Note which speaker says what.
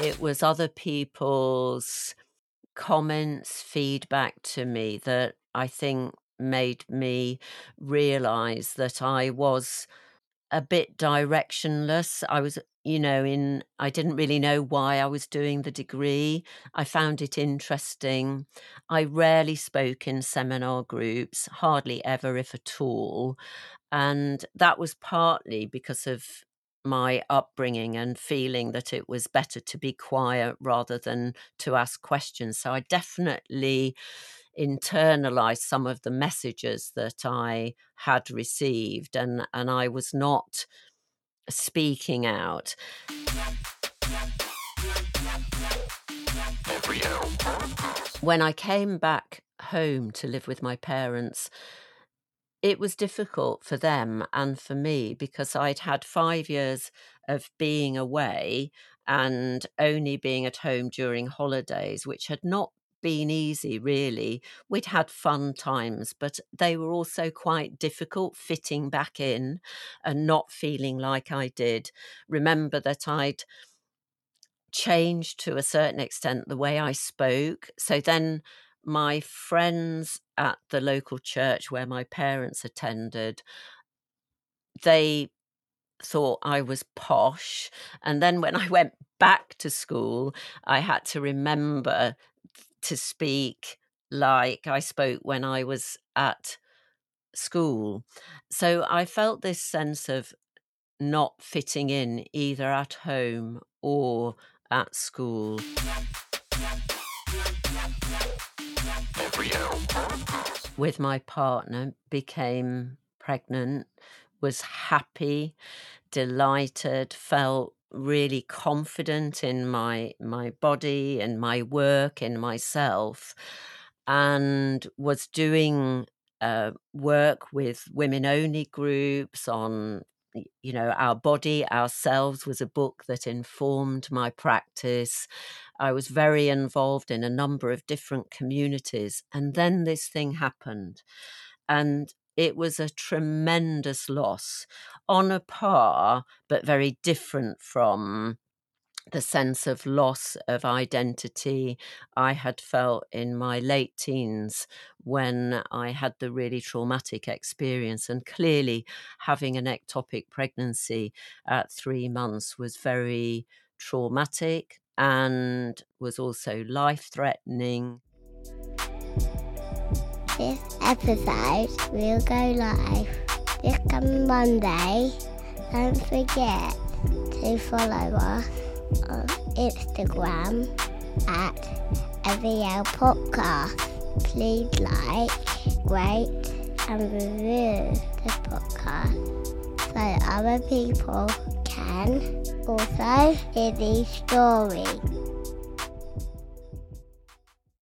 Speaker 1: It was other people's comments, feedback to me that I think made me realize that I was a bit directionless. I was, you know, in I didn't really know why I was doing the degree. I found it interesting. I rarely spoke in seminar groups, hardly ever, if at all. And that was partly because of my upbringing and feeling that it was better to be quiet rather than to ask questions. So I definitely internalized some of the messages that I had received and, and I was not speaking out. When I came back home to live with my parents, it was difficult for them and for me because I'd had five years of being away and only being at home during holidays, which had not been easy, really. We'd had fun times, but they were also quite difficult fitting back in and not feeling like I did. Remember that I'd changed to a certain extent the way I spoke. So then my friends at the local church where my parents attended, they thought I was posh. And then when I went back to school, I had to remember to speak like I spoke when I was at school. So I felt this sense of not fitting in either at home or at school. With my partner, became pregnant, was happy, delighted, felt really confident in my my body and my work and myself and was doing uh, work with women only groups on you know our body ourselves was a book that informed my practice. I was very involved in a number of different communities and then this thing happened. And it was a tremendous loss on a par but very different from the sense of loss of identity I had felt in my late teens when I had the really traumatic experience. And clearly, having an ectopic pregnancy at three months was very traumatic and was also life threatening.
Speaker 2: This episode will go live this coming Monday. Don't forget to follow us on Instagram at AVL Podcast. Please like, rate, and review this podcast so other people can also hear these stories.